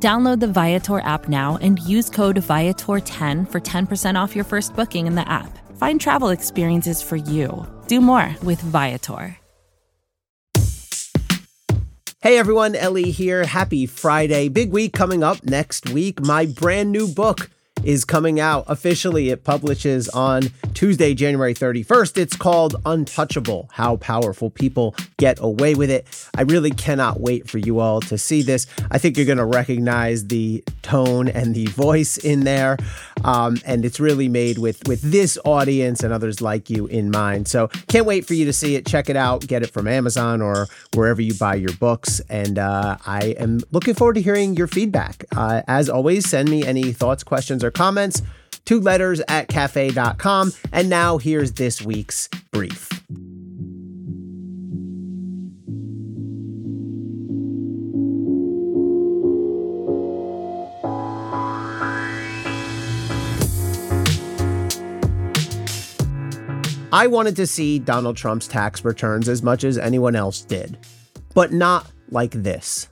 Download the Viator app now and use code Viator10 for 10% off your first booking in the app. Find travel experiences for you. Do more with Viator. Hey everyone, Elie here. Happy Friday. Big week coming up next week. My brand new book is coming out officially. It publishes on Tuesday, January 31st. It's called Untouchable How Powerful People Get Away with It. I really cannot wait for you all to see this. I think you're going to recognize the tone and the voice in there. Um, and it's really made with, with this audience and others like you in mind. So can't wait for you to see it. Check it out. Get it from Amazon or wherever you buy your books. And uh, I am looking forward to hearing your feedback. Uh, as always, send me any thoughts, questions, or comments to letters at cafe.com. And now here's this week's brief. I wanted to see Donald Trump's tax returns as much as anyone else did, but not like this.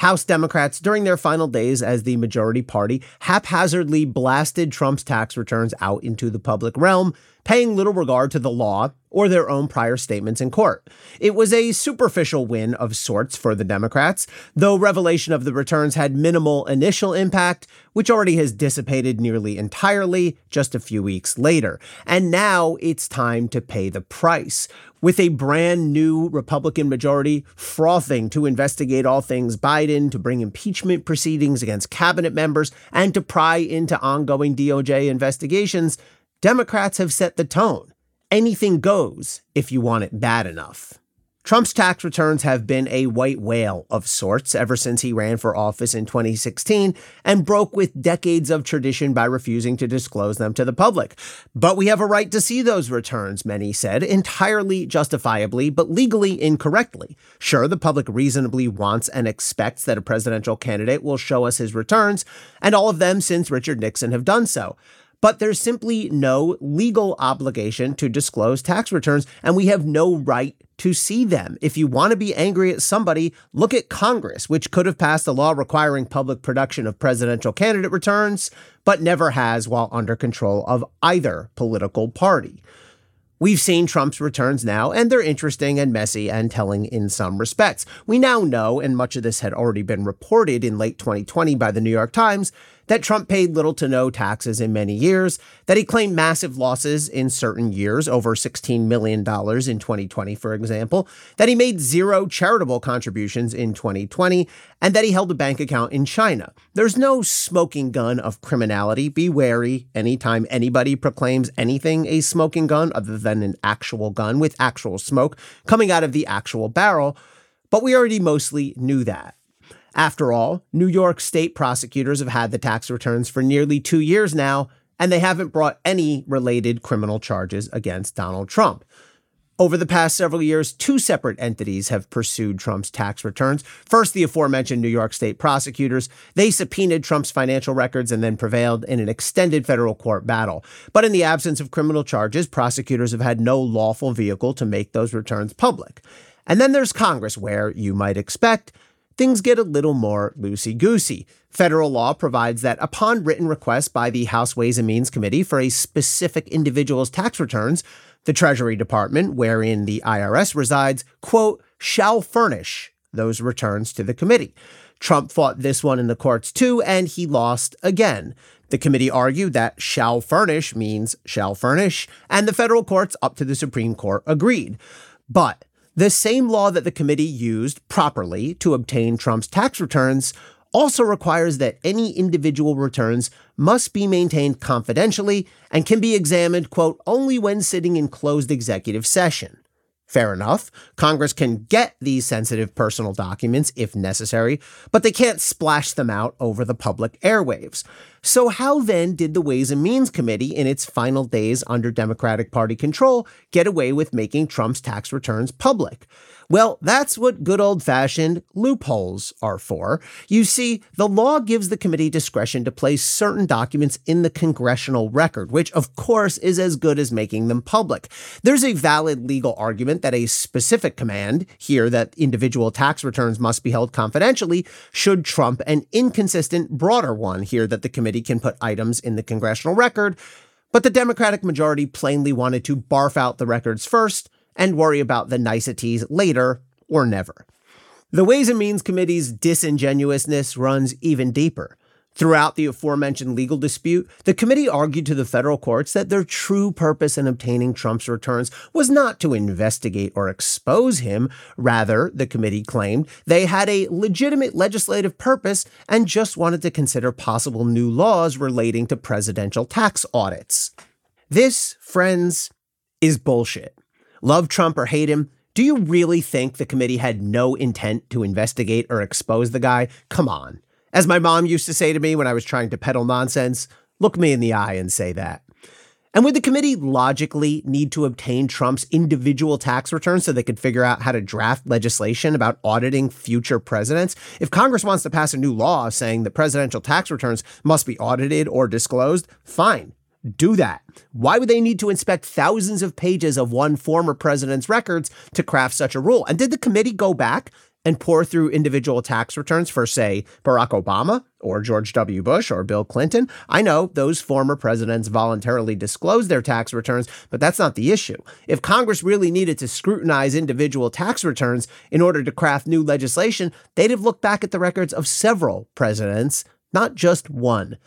House Democrats, during their final days as the majority party, haphazardly blasted Trump's tax returns out into the public realm, paying little regard to the law or their own prior statements in court. It was a superficial win of sorts for the Democrats, though revelation of the returns had minimal initial impact, which already has dissipated nearly entirely just a few weeks later. And now it's time to pay the price. With a brand new Republican majority frothing to investigate all things Biden, to bring impeachment proceedings against cabinet members, and to pry into ongoing DOJ investigations, Democrats have set the tone. Anything goes if you want it bad enough. Trump's tax returns have been a white whale of sorts ever since he ran for office in 2016 and broke with decades of tradition by refusing to disclose them to the public. But we have a right to see those returns, many said, entirely justifiably, but legally incorrectly. Sure, the public reasonably wants and expects that a presidential candidate will show us his returns, and all of them since Richard Nixon have done so but there's simply no legal obligation to disclose tax returns, and we have no right to see them. If you want to be angry at somebody, look at Congress, which could have passed a law requiring public production of presidential candidate returns, but never has while under control of either political party. We've seen Trump's returns now, and they're interesting and messy and telling in some respects. We now know, and much of this had already been reported in late 2020 by the New York Times, that Trump paid little to no taxes in many years, that he claimed massive losses in certain years, over $16 million in 2020, for example, that he made zero charitable contributions in 2020, and that he held a bank account in China. There's no smoking gun of criminality. Be wary anytime anybody proclaims anything a smoking gun other than an actual gun with actual smoke coming out of the actual barrel. But we already mostly knew that. After all, New York state prosecutors have had the tax returns for nearly two years now, and they haven't brought any related criminal charges against Donald Trump. Over the past several years, two separate entities have pursued Trump's tax returns. First, the aforementioned New York state prosecutors. They subpoenaed Trump's financial records and then prevailed in an extended federal court battle. But in the absence of criminal charges, prosecutors have had no lawful vehicle to make those returns public. And then there's Congress, where you might expect things get a little more loosey goosey. Federal law provides that upon written request by the House Ways and Means Committee for a specific individual's tax returns, the Treasury Department, wherein the IRS resides, quote, shall furnish those returns to the committee. Trump fought this one in the courts too, and he lost again. The committee argued that shall furnish means shall furnish, and the federal courts up to the Supreme Court agreed. But the same law that the committee used properly to obtain Trump's tax returns also requires that any individual returns must be maintained confidentially and can be examined, quote, only when sitting in closed executive session. Fair enough. Congress can get these sensitive personal documents if necessary, but they can't splash them out over the public airwaves. So, how then did the Ways and Means Committee, in its final days under Democratic Party control, get away with making Trump's tax returns public? Well, that's what good old fashioned loopholes are for. You see, the law gives the committee discretion to place certain documents in the congressional record, which of course is as good as making them public. There's a valid legal argument that a specific command, here that individual tax returns must be held confidentially, should trump an inconsistent, broader one, here that the committee can put items in the congressional record. But the Democratic majority plainly wanted to barf out the records first and worry about the niceties later or never. The Ways and Means Committee's disingenuousness runs even deeper. Throughout the aforementioned legal dispute, the committee argued to the federal courts that their true purpose in obtaining Trump's returns was not to investigate or expose him. Rather, the committee claimed they had a legitimate legislative purpose and just wanted to consider possible new laws relating to presidential tax audits. This, friends, is bullshit. Love Trump or hate him, do you really think the committee had no intent to investigate or expose the guy? Come on. As my mom used to say to me when I was trying to peddle nonsense, look me in the eye and say that. And would the committee logically need to obtain Trump's individual tax returns so they could figure out how to draft legislation about auditing future presidents? If Congress wants to pass a new law saying that presidential tax returns must be audited or disclosed, fine do that. Why would they need to inspect thousands of pages of one former president's records to craft such a rule? And did the committee go back and pour through individual tax returns for, say, Barack Obama or George W. Bush or Bill Clinton? I know those former presidents voluntarily disclosed their tax returns, but that's not the issue. If Congress really needed to scrutinize individual tax returns in order to craft new legislation, they'd have looked back at the records of several presidents, not just one.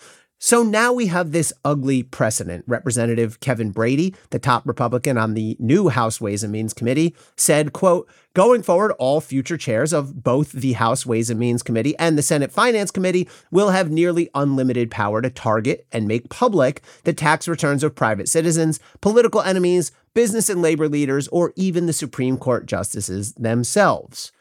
So now we have this ugly precedent. Representative Kevin Brady, the top Republican on the new House Ways and Means Committee, said, quote, going forward, all future chairs of both the House Ways and Means Committee and the Senate Finance Committee will have nearly unlimited power to target and make public the tax returns of private citizens, political enemies, business and labor leaders, or even the Supreme Court justices themselves.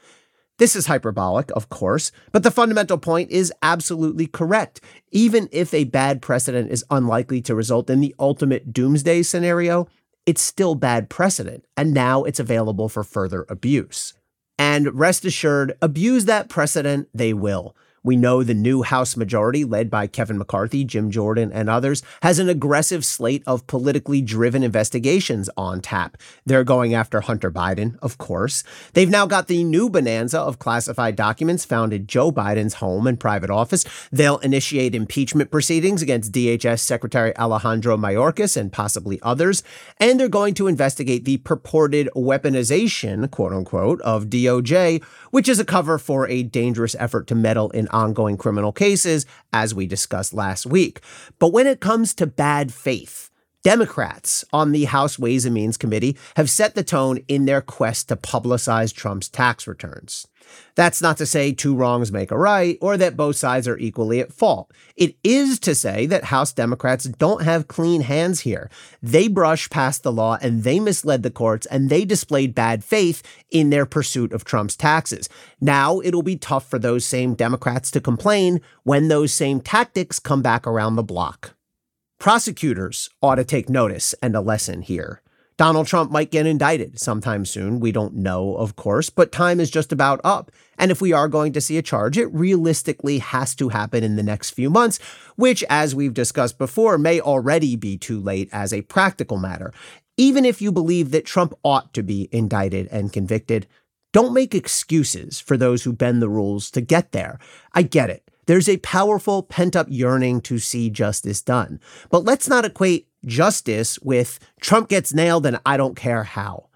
This is hyperbolic, of course, but the fundamental point is absolutely correct. Even if a bad precedent is unlikely to result in the ultimate doomsday scenario, it's still bad precedent, and now it's available for further abuse. And rest assured, abuse that precedent they will. We know the new House majority, led by Kevin McCarthy, Jim Jordan, and others, has an aggressive slate of politically driven investigations on tap. They're going after Hunter Biden, of course. They've now got the new bonanza of classified documents found in Joe Biden's home and private office. They'll initiate impeachment proceedings against DHS Secretary Alejandro Mayorkas and possibly others. And they're going to investigate the purported weaponization, quote unquote, of DOJ, which is a cover for a dangerous effort to meddle in ongoing criminal cases, as we discussed last week. But when it comes to bad faith, Democrats on the House Ways and Means Committee have set the tone in their quest to publicize Trump's tax returns. That's not to say two wrongs make a right or that both sides are equally at fault. It is to say that House Democrats don't have clean hands here. They brushed past the law and they misled the courts and they displayed bad faith in their pursuit of Trump's taxes. Now it'll be tough for those same Democrats to complain when those same tactics come back around the block. Prosecutors ought to take notice and a lesson here. Donald Trump might get indicted sometime soon. We don't know, of course, but time is just about up. And if we are going to see a charge, it realistically has to happen in the next few months, which, as we've discussed before, may already be too late as a practical matter. Even if you believe that Trump ought to be indicted and convicted, don't make excuses for those who bend the rules to get there. I get it. There's a powerful pent up yearning to see justice done. But let's not equate justice with Trump gets nailed and I don't care how.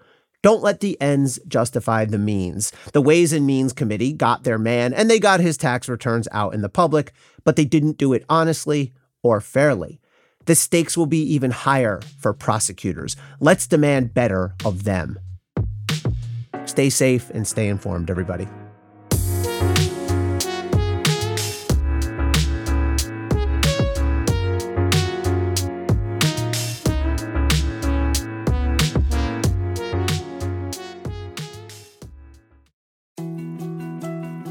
Don't let the ends justify the means. The Ways and Means Committee got their man and they got his tax returns out in the public, but they didn't do it honestly or fairly. The stakes will be even higher for prosecutors. Let's demand better of them. Stay safe and stay informed, everybody.